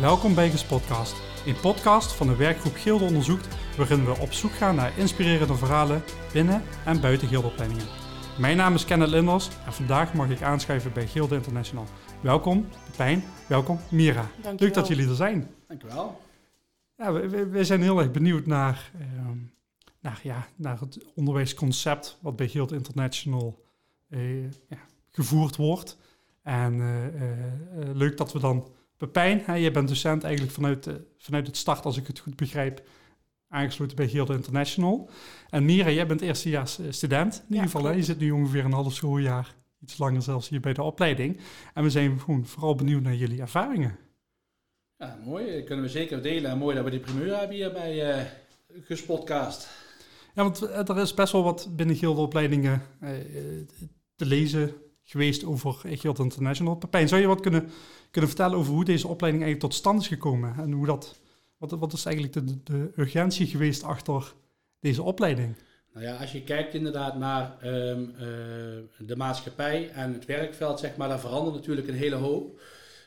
Welkom bij Gespodcast, een podcast van de werkgroep Gilde Onderzoekt, waarin we op zoek gaan naar inspirerende verhalen binnen en buiten Gildeopleidingen. Mijn naam is Kenneth Linders en vandaag mag ik aanschuiven bij Gilde International. Welkom Pepijn, welkom Mira. Dankjewel. Leuk dat jullie er zijn. Dankjewel. Ja, we, zijn heel erg benieuwd naar, ehm, naar, ja, naar het onderwijsconcept wat bij Gilde International eh, ja, gevoerd wordt. En eh, eh, leuk dat we dan Pepijn, hè, jij bent docent eigenlijk vanuit, eh, vanuit het start, als ik het goed begrijp, aangesloten bij Gilde International. En Mira, jij bent eerstejaars eh, student in ieder geval. Hè? Je zit nu ongeveer een half schooljaar, iets langer zelfs hier bij de opleiding. En we zijn gewoon vooral benieuwd naar jullie ervaringen. Ja, mooi. Dat kunnen we zeker delen. En mooi dat we die primeur hebben hier bij eh Gespodcast. Ja, want er is best wel wat binnen Gildeopleidingen eh, eh, te lezen geweest over Gilde International. Pepijn, zou je wat kunnen, kunnen vertellen over hoe deze opleiding eigenlijk tot stand is gekomen? En hoe dat, wat, wat is eigenlijk de, de urgentie geweest achter deze opleiding? Nou ja, als je kijkt inderdaad naar ehm, eh, de maatschappij en het werkveld, zeg maar, daar verandert natuurlijk een hele hoop.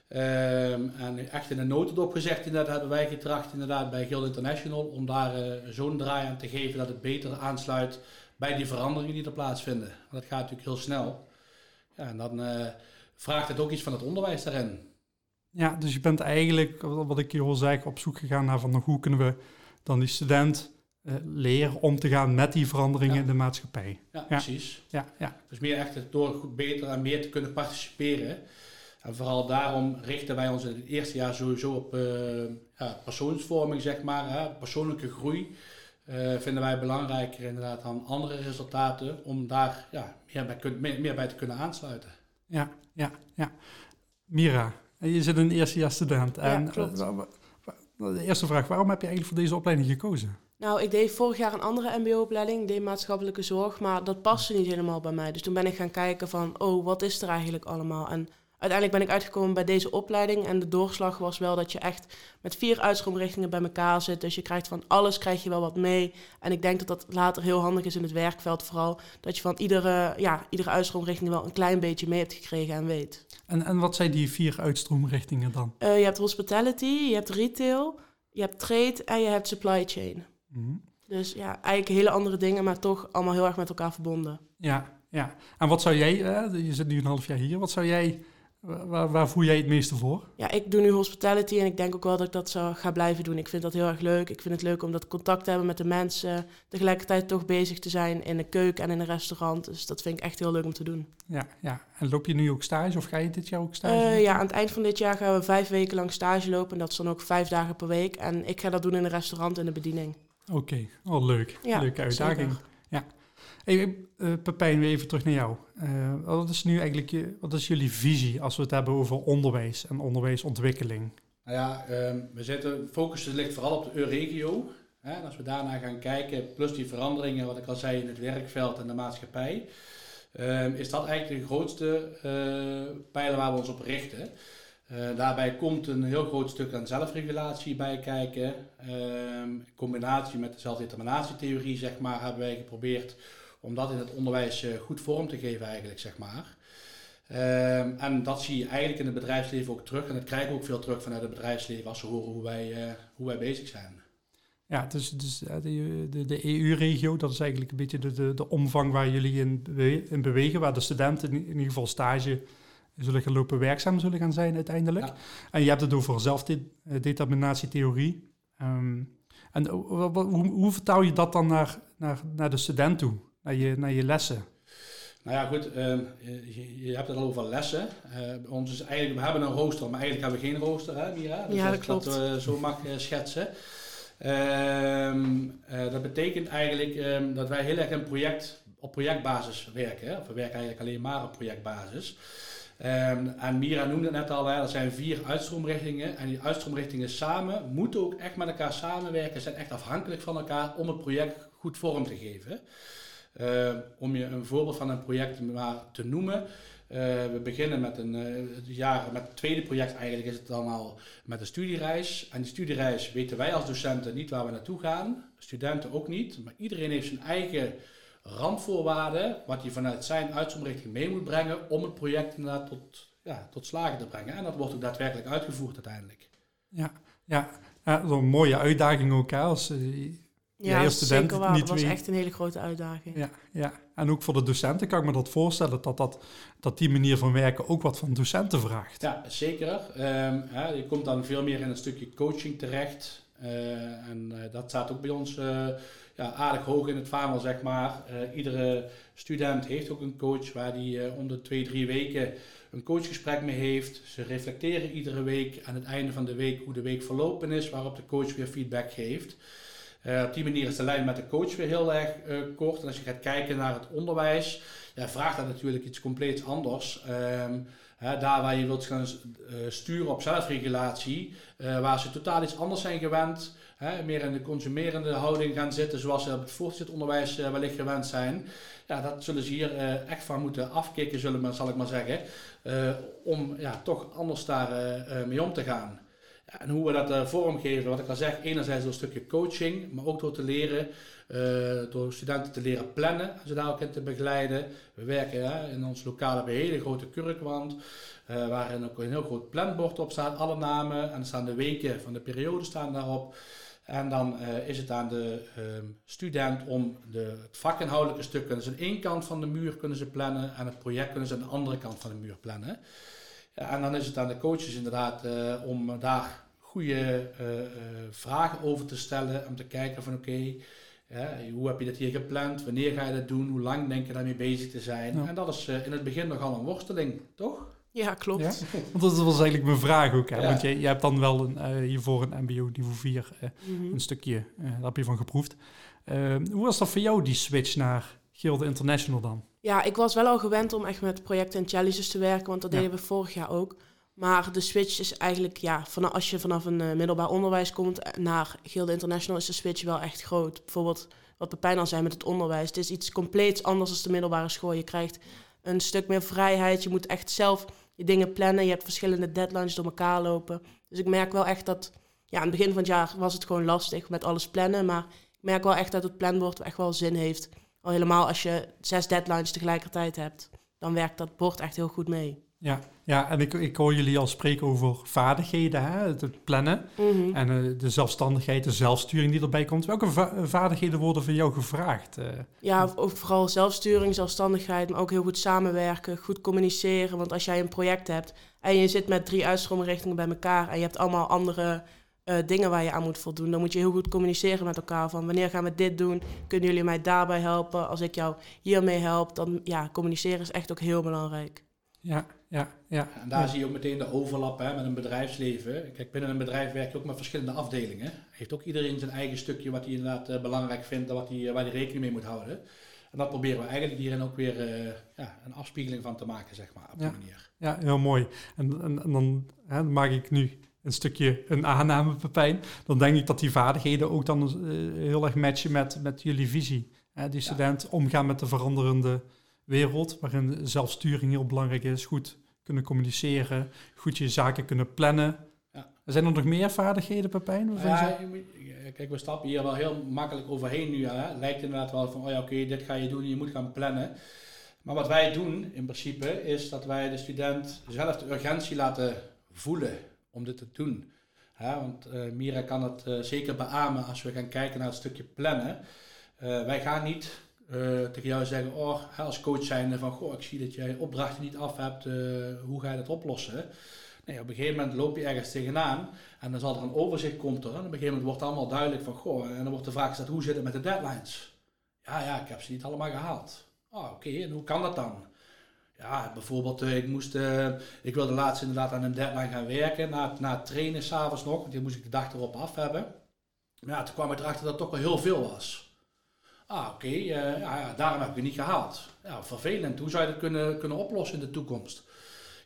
Ehm, en echt in een notendop gezegd, inderdaad, hebben wij getracht inderdaad bij Guild International om daar eh, zo'n draai aan te geven dat het beter aansluit bij die veranderingen die er plaatsvinden. Want dat gaat natuurlijk heel snel. Ja, en dan eh, vraagt het ook iets van het onderwijs daarin. Ja, dus je bent eigenlijk, wat ik je hoor zeggen, op zoek gegaan naar van hoe kunnen we dan die student eh, leren om te gaan met die veranderingen Ja. in de maatschappij. Ja, precies. Ja, ja. Dus meer echt door goed beter en meer te kunnen participeren. En vooral daarom richten wij ons in het eerste jaar sowieso op eh, ja, persoonsvorming, zeg maar. Hè, persoonlijke groei eh, vinden wij belangrijker inderdaad dan andere resultaten. Om daar ja, meer, bij, meer, meer bij te kunnen aansluiten. Ja, ja, ja. Mira, je zit een eerstejaars student. Ja, En klopt. eh, wa- de eerste vraag, waarom heb je eigenlijk voor deze opleiding gekozen? Nou, ik deed vorig jaar een andere mbo-opleiding, deed maatschappelijke zorg, maar dat paste niet helemaal bij mij. Dus toen ben ik gaan kijken van, oh, wat is er eigenlijk allemaal? En uiteindelijk ben ik uitgekomen bij deze opleiding en de doorslag was wel dat je echt met vier uitstroomrichtingen bij elkaar zit. Dus je krijgt van alles, krijg je wel wat mee. En ik denk dat dat later heel handig is in het werkveld vooral, dat je van iedere, ja, iedere uitstroomrichting wel een klein beetje mee hebt gekregen en weet. En, en wat zijn die vier uitstroomrichtingen dan? Eh, je hebt hospitality, je hebt retail, je hebt trade en je hebt supply chain. Mhm. Dus ja, eigenlijk hele andere dingen, maar toch allemaal heel erg met elkaar verbonden. Ja, ja. En wat zou jij, eh, je zit nu een half jaar hier, wat zou jij, waar, waar voel jij het meeste voor? Ja, ik doe nu hospitality en ik denk ook wel dat ik dat zou ga blijven doen. Ik vind dat heel erg leuk. Ik vind het leuk om dat contact te hebben met de mensen. Tegelijkertijd toch bezig te zijn in de keuken en in een restaurant. Dus dat vind ik echt heel leuk om te doen. Ja, ja. En loop je nu ook stage of ga je dit jaar ook stage? Eh, lopen? ja, aan het eind van dit jaar gaan we vijf weken lang stage lopen. En dat is dan ook vijf dagen per week. En ik ga dat doen in een restaurant in de bediening. Oké, oh, leuk. Ja, Leuke uitdaging. zeker. Hey, eh, Pepijn, even terug naar jou. Eh, wat is nu eigenlijk je, wat is jullie visie als we het hebben over onderwijs en onderwijsontwikkeling? Nou ja, ehm, we zitten, focus ligt vooral op de EU-regio. Hè, en als we daarna gaan kijken, plus die veranderingen, wat ik al zei, in het werkveld en de maatschappij, ehm, is dat eigenlijk de grootste eh pijler waar we ons op richten. Daarbij komt een heel groot stuk aan zelfregulatie bij kijken. Ehm, in combinatie met de zelfdeterminatietheorie, zeg maar, hebben wij geprobeerd om dat in het onderwijs eh, goed vorm te geven, eigenlijk, zeg maar. Ehm, en dat zie je eigenlijk in het bedrijfsleven ook terug. En dat krijgen we ook veel terug vanuit het bedrijfsleven als ze horen hoe wij, eh, hoe wij bezig zijn. Ja, dus, dus de, de, de EU-regio, dat is eigenlijk een beetje de, de, de omvang waar jullie in, bewe- in bewegen, waar de studenten in, in ieder geval stage zullen gaan lopen, werkzaam zullen gaan zijn uiteindelijk. Ja. En je hebt het over zelfdeterminatietheorie. Ehm en hoe, hoe vertaal je dat dan naar, naar, naar de student toe, naar je, naar je lessen? Nou ja, goed, ehm, je, je hebt het al over lessen. Eh, ons is eigenlijk, we hebben een rooster, maar eigenlijk hebben we geen rooster, hè, Mira? Dus Ja, als dat klopt. eh, zo mag eh, schetsen. Ehm, eh, dat betekent eigenlijk ehm, dat wij heel erg een project, op projectbasis werken. Hè? Of we werken eigenlijk alleen maar op projectbasis. Ehm, en Mira noemde het net al, hè, er zijn vier uitstroomrichtingen. En die uitstroomrichtingen samen moeten ook echt met elkaar samenwerken. Zijn echt afhankelijk van elkaar om het project goed vorm te geven. Eh, om je een voorbeeld van een project maar te noemen. eh, we beginnen met een eh, jaar, met het tweede project eigenlijk is het dan al met een studiereis. En die studiereis weten wij als docenten niet waar we naartoe gaan. Studenten ook niet. Maar iedereen heeft zijn eigen randvoorwaarden. Wat hij vanuit zijn uitzondering mee moet brengen om het project inderdaad tot, ja, tot slagen te brengen. En dat wordt ook daadwerkelijk uitgevoerd uiteindelijk. Ja, ja. ja een mooie uitdaging ook. Als, ja, zeker waar. dat was echt een hele grote uitdaging. Ja, ja, en ook voor de docenten kan ik me dat voorstellen... dat, dat, dat die manier van werken ook wat van docenten vraagt. Ja, zeker. Um, hè, je komt dan veel meer in een stukje coaching terecht... Uh, en uh, dat staat ook bij ons uh, ja, aardig hoog in het vaandel, zeg maar. iedere student heeft ook een coach waar die om de twee, drie weken een coachgesprek mee heeft. Ze reflecteren iedere week aan het einde van de week hoe de week verlopen is, waarop de coach weer feedback geeft. Op die manier is de lijn met de coach weer heel erg kort. En als je gaat kijken naar het onderwijs, ja, vraagt dat natuurlijk iets compleet anders. Um, daar waar je wilt gaan uh, sturen op zelfregulatie, waar ze totaal iets anders zijn gewend, meer in de consumerende houding gaan zitten, zoals ze op het voortgezet onderwijs wellicht gewend zijn. Ja, dat zullen ze hier echt van moeten afkicken, zullen zal ik maar zeggen, om ja, toch anders daar mee om te gaan. En hoe we dat vormgeven, wat ik al zeg, enerzijds door een stukje coaching, maar ook door te leren uh, door studenten te leren plannen en ze daar ook in te begeleiden. We werken in ons lokale bij hele grote kurkwand, uh, waarin ook een heel groot planbord op staat, alle namen en staan de weken van de periode staan daarop. En dan is het aan de ehm, student om de, het vakinhoudelijke stuk kunnen ze aan één kant van de muur kunnen ze plannen en het project kunnen ze aan de andere kant van de muur plannen. Ja, en dan is het aan de coaches inderdaad om daar goede vragen over te stellen, om te kijken van oké, hoe heb je dat hier gepland? Wanneer ga je dat doen? Hoe lang denk je daarmee bezig te zijn? En dat is uh, in het begin nogal een worsteling, toch? Ja, klopt. Ja? Want dat was eigenlijk mijn vraag ook. Hè? Want je, je hebt dan wel een, uh, hiervoor een MBO niveau 4 uh, mm -hmm. een stukje, daar heb je van geproefd. Ehm, hoe was dat voor jou, die switch naar Gilde International dan? Ja, ik was wel al gewend om echt met projecten en challenges te werken, want dat deden we vorig jaar ook. Maar de switch is eigenlijk, ja, vanaf, als je vanaf een uh, middelbaar onderwijs komt naar Gilde International, is de switch wel echt groot. Bijvoorbeeld wat Pepijn al zei met het onderwijs. Het is iets compleet anders dan de middelbare school. Je krijgt een stuk meer vrijheid. Je moet echt zelf je dingen plannen. Je hebt verschillende deadlines door elkaar lopen. Dus ik merk wel echt dat, ja, aan het begin van het jaar was het gewoon lastig met alles plannen. Maar ik merk wel echt dat het planbord echt wel zin heeft. Al helemaal als je zes deadlines tegelijkertijd hebt, dan werkt dat bord echt heel goed mee. Ja, ja en ik, ik hoor jullie al spreken over vaardigheden, hè? het plannen mhm. en uh, de zelfstandigheid, de zelfsturing die erbij komt. Welke va vaardigheden worden van jou gevraagd? Uh, ja, ook vooral zelfsturing, zelfstandigheid, maar ook heel goed samenwerken, goed communiceren. Want als jij een project hebt en je zit met drie uitstroomrichtingen bij elkaar en je hebt allemaal andere uh, dingen waar je aan moet voldoen, dan moet je heel goed communiceren met elkaar. Van wanneer gaan we dit doen? Kunnen jullie mij daarbij helpen? Als ik jou hiermee help, dan ja, communiceren is echt ook heel belangrijk. Ja, ja, ja. En daar zie je ook meteen de overlap hè, met een bedrijfsleven. Kijk, binnen een bedrijf werk je ook met verschillende afdelingen. Heeft ook iedereen zijn eigen stukje wat hij inderdaad uh, belangrijk vindt en wat hij, uh, waar hij rekening mee moet houden. En dat proberen we eigenlijk hierin ook weer uh, ja, een afspiegeling van te maken, zeg maar, op die manier. Ja, heel mooi. En, en, en dan, hè, maak ik nu een stukje een aanname, Pepijn. Dan denk ik dat die vaardigheden ook dan heel erg matchen met, met jullie visie. Hè, die student omgaan met de veranderende wereld, waarin zelfsturing heel belangrijk is, goed kunnen communiceren, goed je zaken kunnen plannen. Ja. Zijn er nog meer vaardigheden, Pepijn? Ja, kijk, we stappen hier wel heel makkelijk overheen nu. Hè. Lijkt inderdaad wel van, oh ja, oké, dit ga je doen, je moet gaan plannen. Maar wat wij doen in principe is dat wij de student zelf de urgentie laten voelen om dit te doen. want uh, Mira kan het uh, zeker beamen als we gaan kijken naar het stukje plannen. Uh, wij gaan niet tegen jou zeggen, oh, als coach zijn van, goh, ik zie dat jij opdrachten niet af hebt, hoe ga je dat oplossen? Nee, op een gegeven moment loop je ergens tegenaan en dan zal er een overzicht komt er. En op een gegeven moment wordt allemaal duidelijk van, goh, en dan wordt de vraag gesteld, hoe zit het met de deadlines? Ja, ja, ik heb ze niet allemaal gehaald. Oh, oké, en hoe kan dat dan? Ja, bijvoorbeeld, uh, ik, moest, ik wilde laatst inderdaad aan een deadline gaan werken, na, na het trainen s'avonds nog, want die moest ik de dag erop af hebben. Maar ja, toen kwam ik erachter dat het toch wel heel veel was. Ah, oké, uh, ja, daarom heb ik het niet gehaald. Ja, vervelend. Hoe zou je dat kunnen, kunnen oplossen in de toekomst?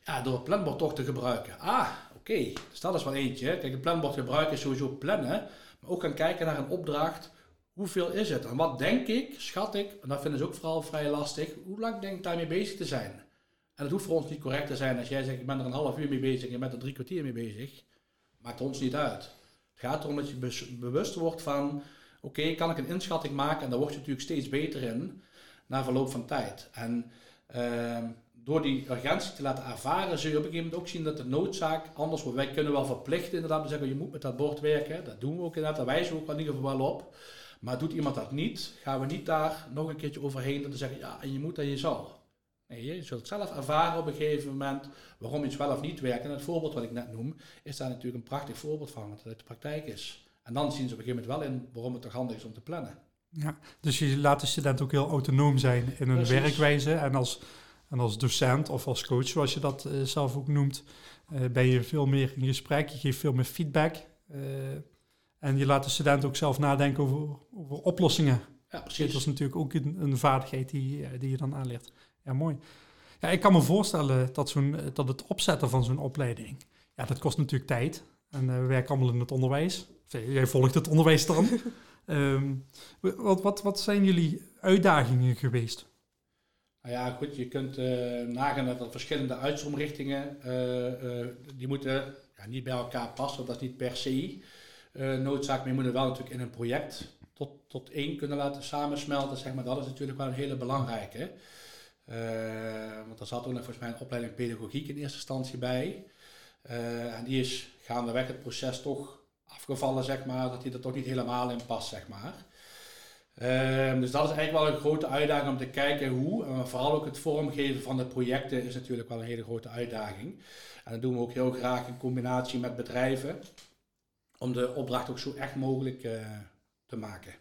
Ja, door het planbord toch te gebruiken. Ah, oké, okay. dus dat is wel eentje. Kijk, een planbord gebruiken is sowieso plannen, maar ook gaan kijken naar een opdracht. Hoeveel is het? En wat denk ik, schat ik, en dat vinden ze ook vooral vrij lastig, hoe lang denk ik daarmee bezig te zijn? En het hoeft voor ons niet correct te zijn als jij zegt, ik ben er een half uur mee bezig en je bent er drie kwartier mee bezig. Maakt ons niet uit. Het gaat erom dat je bewust wordt van oké, kan ik een inschatting maken en daar word je natuurlijk steeds beter in na verloop van tijd. En uh, door die urgentie te laten ervaren, zul je op een gegeven moment ook zien dat de noodzaak anders wordt. Wij kunnen wel verplichten inderdaad te zeggen, je moet met dat bord werken. Dat doen we ook inderdaad, daar wijzen we ook in ieder geval wel op. Maar doet iemand dat niet, gaan we niet daar nog een keertje overheen te zeggen, ja, en je moet en je zal. Nee, je zult zelf ervaren op een gegeven moment waarom iets wel of niet werkt. En het voorbeeld wat ik net noem, is daar natuurlijk een prachtig voorbeeld van, wat het uit de praktijk is. En dan zien ze op een gegeven moment wel in waarom het toch handig is om te plannen. Ja, dus je laat de student ook heel autonoom zijn in hun Precies. werkwijze. En als, en als docent of als coach, zoals je dat eh, zelf ook noemt, eh, ben je veel meer in gesprek. Je geeft veel meer feedback. eh, en je laat de student ook zelf nadenken over, over oplossingen. Ja, Dat precies. is natuurlijk ook een, een vaardigheid die, eh, die je dan aanleert. Ja, mooi. Ja, ik kan me voorstellen dat, zo'n, eh, dat het opzetten van zo'n opleiding, ja, dat kost natuurlijk tijd. En eh, we werken allemaal in het onderwijs. Of, Jij volgt het onderwijs dan. Ehm, wat, wat, wat zijn jullie uitdagingen geweest? Nou ja, goed, je kunt nagaan dat er verschillende uitstroomrichtingen, eh, die moeten ja, niet bij elkaar passen, dat is niet per se noodzaak, maar je moet het wel natuurlijk in een project tot, tot één kunnen laten samensmelten, zeg maar. Dat is natuurlijk wel een hele belangrijke. Eh, want er zat ook nog volgens mij een opleiding pedagogiek in eerste instantie bij. Eh, en die is gaandeweg het proces toch afgevallen, zeg maar, dat die er toch niet helemaal in past, zeg maar. Ehm, dus dat is eigenlijk wel een grote uitdaging om te kijken hoe, en vooral ook het vormgeven van de projecten is natuurlijk wel een hele grote uitdaging. En dat doen we ook heel graag in combinatie met bedrijven, om de opdracht ook zo echt mogelijk eh, te maken.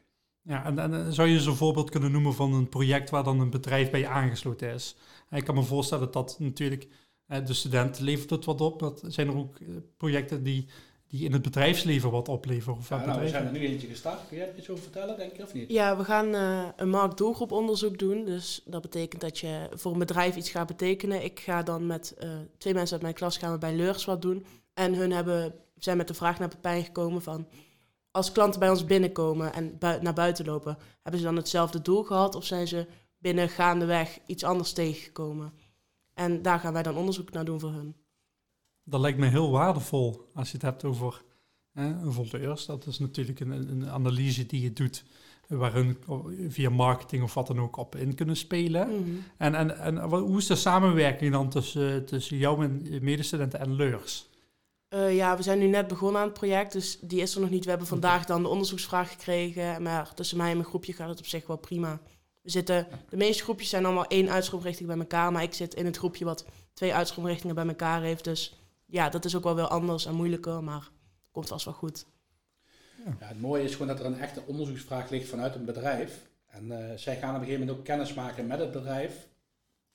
Ja, en, en eh, zou je eens een voorbeeld kunnen noemen van een project waar dan een bedrijf bij aangesloten is? En ik kan me voorstellen dat dat natuurlijk, eh, de student levert het wat op. Dat zijn er ook eh, projecten die, die in het bedrijfsleven wat opleveren? Of Ja, nou, we zijn er nu eentje gestart. Kun jij iets over vertellen, denk je, of niet? Ja, we gaan eh, een marktdoelgroeponderzoek doen. Dus dat betekent dat je voor een bedrijf iets gaat betekenen. Ik ga dan met eh, twee mensen uit mijn klas gaan we bij Leurs wat doen. En hun hebben, zijn met de vraag naar Pepijn gekomen van... Als klanten bij ons binnenkomen en bui- naar buiten lopen... hebben ze dan hetzelfde doel gehad of zijn ze binnen gaandeweg iets anders tegengekomen? En daar gaan wij dan onderzoek naar doen voor hun. Dat lijkt me heel waardevol als je het hebt over hè, een volteurs. Dat is natuurlijk een, een analyse die je doet eh, waar hun o- via marketing of wat dan ook op in kunnen spelen. Mhm. En, en, en hoe is de samenwerking dan tussen, tussen jou en je medestudenten en Leurs? Eh, ja, we zijn nu net begonnen aan het project, dus die is er nog niet. We hebben vandaag dan de onderzoeksvraag gekregen, maar tussen mij en mijn groepje gaat het op zich wel prima. We zitten, de meeste groepjes zijn allemaal één uitstroomrichting bij elkaar, maar ik zit in het groepje wat twee uitstroomrichtingen bij elkaar heeft. Dus ja, dat is ook wel weer anders en moeilijker, maar komt vast wel goed. Ja, het mooie is gewoon dat er een echte onderzoeksvraag ligt vanuit een bedrijf. En eh, zij gaan op een gegeven moment ook kennis maken met het bedrijf.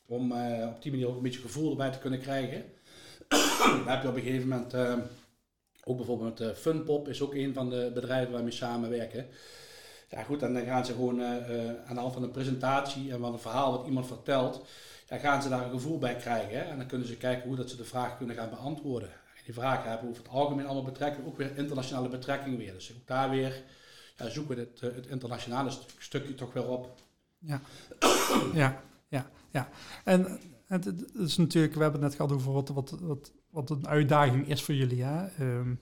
Om eh, op die manier ook een beetje gevoel erbij te kunnen krijgen. Dan heb je op een gegeven moment eh, ook bijvoorbeeld met Funpop is ook een van de bedrijven waarmee we samenwerken. Ja goed, en dan gaan ze gewoon eh, eh, aan de hand van een presentatie en van een verhaal wat iemand vertelt, ja, gaan ze daar een gevoel bij krijgen. Hè? En dan kunnen ze kijken hoe dat ze de vraag kunnen gaan beantwoorden. En die vragen hebben over het algemeen allemaal betrekking, ook weer internationale betrekking weer. Dus ook daar weer ja, zoeken we het, eh, het internationale stu- stukje toch weer op. Ja, ja, ja. ja. En het, is natuurlijk, we hebben het net gehad over wat, wat, wat, een uitdaging is voor jullie. Ehm,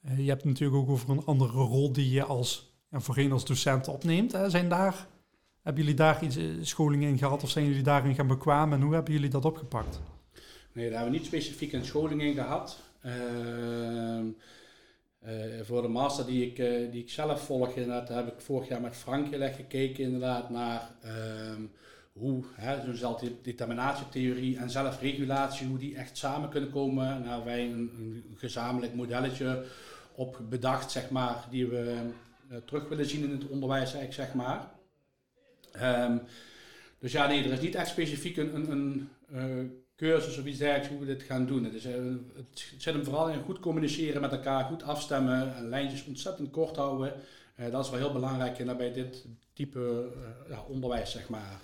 eh, je hebt natuurlijk ook over een andere rol die je als, ja, voorheen als docent opneemt. Hè? Zijn daar, hebben jullie daar iets eh, scholingen in gehad of zijn jullie daarin gaan bekwamen en hoe hebben jullie dat opgepakt? Nee, daar hebben we niet specifiek een scholing in gehad. Ehm, eh, voor de master die ik, die ik zelf volg, inderdaad, heb ik vorig jaar met Frank gekeken inderdaad naar ehm, hoe hè, zo'n zelfdeterminatietheorie en zelfregulatie, hoe die echt samen kunnen komen. En daar hebben wij een, een gezamenlijk modelletje op bedacht, zeg maar, die we eh, terug willen zien in het onderwijs, eigenlijk, zeg maar. Ehm, dus ja, nee, er is niet echt specifiek een, een, eh, cursus of iets dergelijks hoe we dit gaan doen. Het, is, eh, het zit hem vooral in goed communiceren met elkaar, goed afstemmen en lijntjes ontzettend kort houden. Dat is wel heel belangrijk bij dit type onderwijs, zeg maar.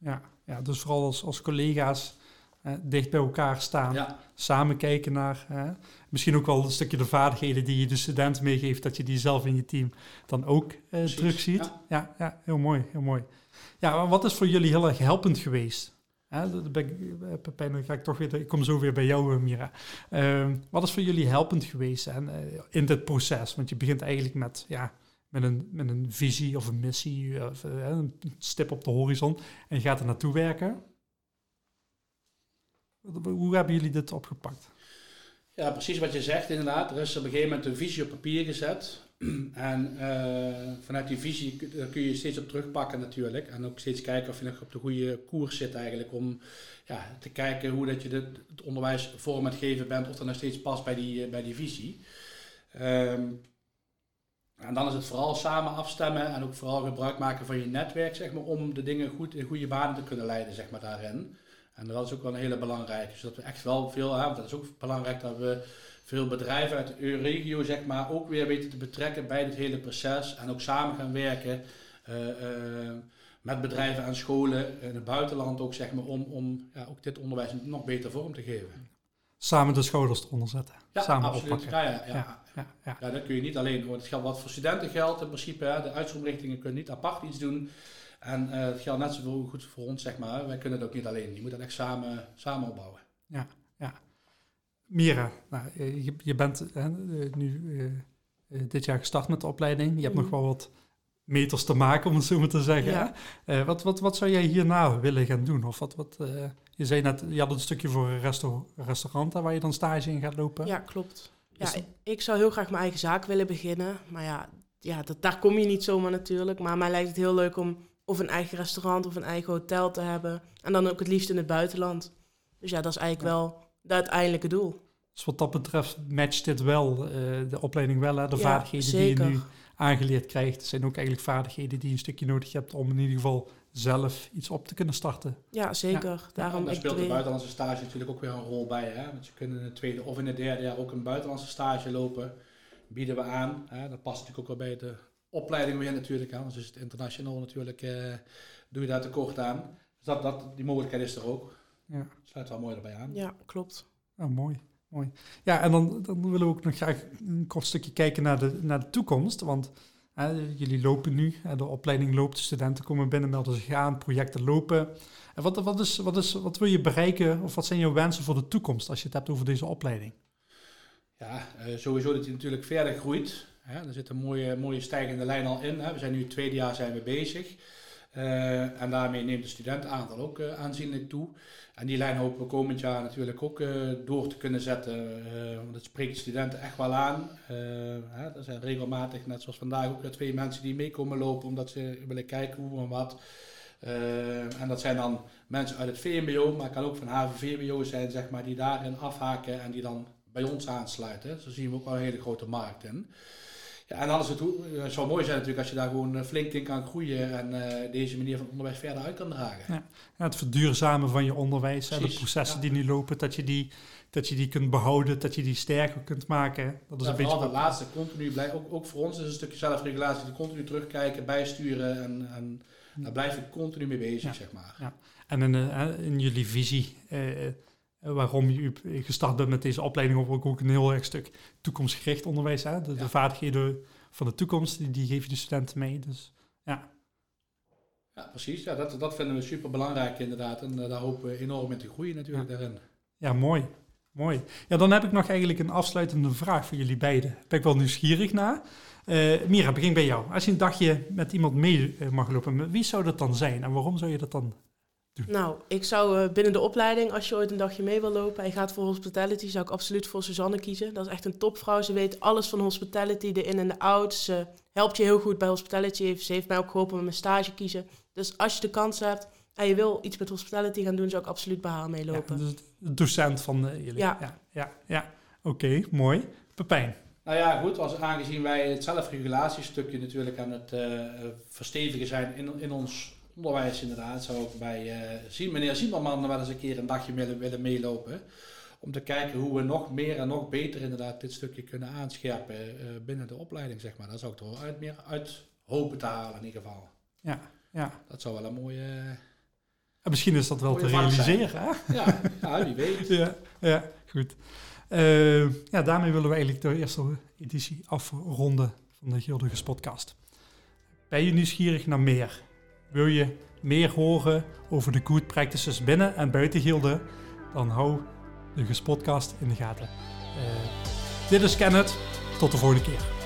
Ja, ja dus vooral als, als collega's eh, dicht bij elkaar staan, Ja, samen kijken naar, hè, misschien ook wel een stukje de vaardigheden die je de student meegeeft, dat je die zelf in je team dan ook eh, Precies, terugziet. ja. Ja. Ja, heel mooi, heel mooi. Ja, wat is voor jullie heel erg helpend geweest? Hè, ik, eh, Pepijn, dan ga ik toch weer, ik kom zo weer bij jou, Mira. Ehm, wat is voor jullie helpend geweest eh, in dit proces? Want je begint eigenlijk met, ja, met, een, met een visie of een missie, of, eh, een stip op de horizon, en je gaat er naartoe werken. Hoe hebben jullie dit opgepakt? Ja, precies wat je zegt inderdaad. Er is op een gegeven moment een visie op papier gezet. En uh, vanuit die visie kun je steeds op terugpakken natuurlijk. En ook steeds kijken of je nog op de goede koers zit eigenlijk. Om ja, te kijken hoe dat je het onderwijs vorm het geven bent. Of dat nog steeds past bij die, bij die visie. Um, en dan is het vooral samen afstemmen en ook vooral gebruik maken van je netwerk, zeg maar, om de dingen goed in goede banen te kunnen leiden, zeg maar, daarin. En dat is ook wel een hele belangrijke. Dus dat we echt wel veel hebben. Dat is ook belangrijk dat we veel bedrijven uit de regio, zeg maar, ook weer weten te betrekken bij dit hele proces. En ook samen gaan werken uh, uh, met bedrijven en scholen in het buitenland ook, zeg maar, om, om ja, ook dit onderwijs nog beter vorm te geven samen de schouders eronder zetten. Ja, samen absoluut. oppakken. Ja, ja, ja. Ja, ja, ja. dat kun je niet alleen doen. Het geldt wat voor studenten geldt in principe. Hè. De uitstroomrichtingen kunnen niet apart iets doen. En uh, het geldt net zo goed voor ons, zeg maar. Wij kunnen het ook niet alleen. Je moet dat echt samen, samen opbouwen. Ja, ja. Mira, nou, je, je bent nu uh, dit jaar gestart met de opleiding. Je hebt nog mhm. wel wat meters te maken, om het zo maar te zeggen. Ja. Uh, wat, wat, wat zou jij hierna willen gaan doen? Of wat, wat, uh, je zei net, je had een stukje voor een restaur restaurant waar je dan stage in gaat lopen. Ja, klopt. Ja, ik zou heel graag mijn eigen zaak willen beginnen. Maar ja, ja dat, daar kom je niet zomaar natuurlijk. Maar mij lijkt het heel leuk om of een eigen restaurant of een eigen hotel te hebben. En dan ook het liefst in het buitenland. Dus ja, dat is eigenlijk wel het uiteindelijke doel. Dus wat dat betreft matcht dit wel, uh, de opleiding wel, hè? de ja, vaardigheden zeker. die je nu aangeleerd krijgt, zijn ook eigenlijk vaardigheden die je een stukje nodig hebt om in ieder geval zelf iets op te kunnen starten. Ja, zeker. Daarom daar speelt de buitenlandse stage natuurlijk ook weer een rol bij. Hè? Want je kunt in het tweede of in het derde jaar ook een buitenlandse stage lopen. Bieden we aan. Hè? Dat past natuurlijk ook wel bij de opleiding weer natuurlijk. Hè? Anders is het internationaal natuurlijk, eh, doe je daar tekort aan. Dus dat, dat, die mogelijkheid is er ook. Ja. Sluit wel mooi erbij aan. Ja, klopt. Oh, mooi. Mooi. Ja, en dan, dan willen we ook nog graag een kort stukje kijken naar de, naar de toekomst. Want jullie lopen nu, de opleiding loopt, de studenten komen binnen, melden zich aan, projecten lopen. En wat, wat, is, wat, is, wat wil je bereiken of wat zijn jouw wensen voor de toekomst als je het hebt over deze opleiding? Ja, uh, sowieso dat hij natuurlijk verder groeit. Hè. Er zit een mooie, mooie stijgende lijn al in. Hè. We zijn nu het tweede jaar zijn we bezig. Uh, en daarmee neemt het studentenaantal ook uh, aanzienlijk toe. En die lijn hopen we komend jaar natuurlijk ook uh, door te kunnen zetten. want het spreekt studenten echt wel aan. Hè, er zijn regelmatig, net zoals vandaag, ook weer twee mensen die meekomen lopen omdat ze willen kijken hoe en wat. en dat zijn dan mensen uit het VMBO, maar het kan ook van HVVBO zijn, zeg maar, die daarin afhaken en die dan bij ons aansluiten. Zo zien we ook wel een hele grote markt in. Ja, en is het, het zou mooi zijn natuurlijk als je daar gewoon eh, flink in kan groeien en uh, deze manier van onderwijs verder uit kan dragen. Ja. het verduurzamen van je onderwijs, hè, de processen die nu lopen, dat je die, dat je die kunt behouden, dat je die sterker kunt maken. Dat is ja, een beetje dat laatste, continu blijven, ook, ook voor ons is een stukje zelfregulatie, die continu terugkijken, bijsturen en, en daar blijf ik continu mee bezig, zeg maar. Ja. En in, in jullie visie... Eh, waarom je gestart bent met deze opleiding, of ook een heel erg stuk toekomstgericht onderwijs. Hè? De, de vaardigheden van de toekomst, die, die geef je de studenten mee. Dus ja. Ja, precies. Ja, dat, dat vinden we super belangrijk inderdaad. En uh, daar hopen we enorm in te groeien natuurlijk daarin. Ja, mooi. Mooi. Ja, dan heb ik nog eigenlijk een afsluitende vraag voor jullie beiden. Daar ben ik wel nieuwsgierig naar. Uh, Mira, begin bij jou. Als je een dagje met iemand mee mag lopen, wie zou dat dan zijn en waarom zou je dat dan nou, ik zou uh, binnen de opleiding, als je ooit een dagje mee wil lopen en je gaat voor hospitality, zou ik absoluut voor Suzanne kiezen. Dat is echt een topvrouw. Ze weet alles van hospitality, de in- en de outs. Ze helpt je heel goed bij hospitality. Ze heeft mij ook geholpen met mijn stage kiezen. Dus als je de kans hebt en je wil iets met hospitality gaan doen, zou ik absoluut bij haar meelopen. Ja, dus de docent van uh, jullie. Ja. Ja, ja, ja. Oké, mooi. Pepijn. Nou ja, goed, als, aangezien wij het zelfregulatiestukje natuurlijk aan het uh, verstevigen zijn in, in ons onderwijs inderdaad, zou ik bij uh, meneer Ziemerman wel eens een keer een dagje willen, willen meelopen. Om te kijken hoe we nog meer en nog beter inderdaad dit stukje kunnen aanscherpen uh, binnen de opleiding, zeg maar. Daar zou ik er wel uit, meer uit hopen te halen in ieder geval. Ja, ja. Dat zou wel een mooie... En misschien is dat wel te realiseren, hè? Ja, ja, wie weet. ja, ja, goed. Uh, ja, daarmee willen we eigenlijk de eerste editie afronden van de Gildiges podcast. Ben je nieuwsgierig naar meer? Wil je meer horen over de good practices binnen en buiten Gilde? Dan hou de Gespodcast in de gaten. Uh, dit is Kenneth. Tot de volgende keer.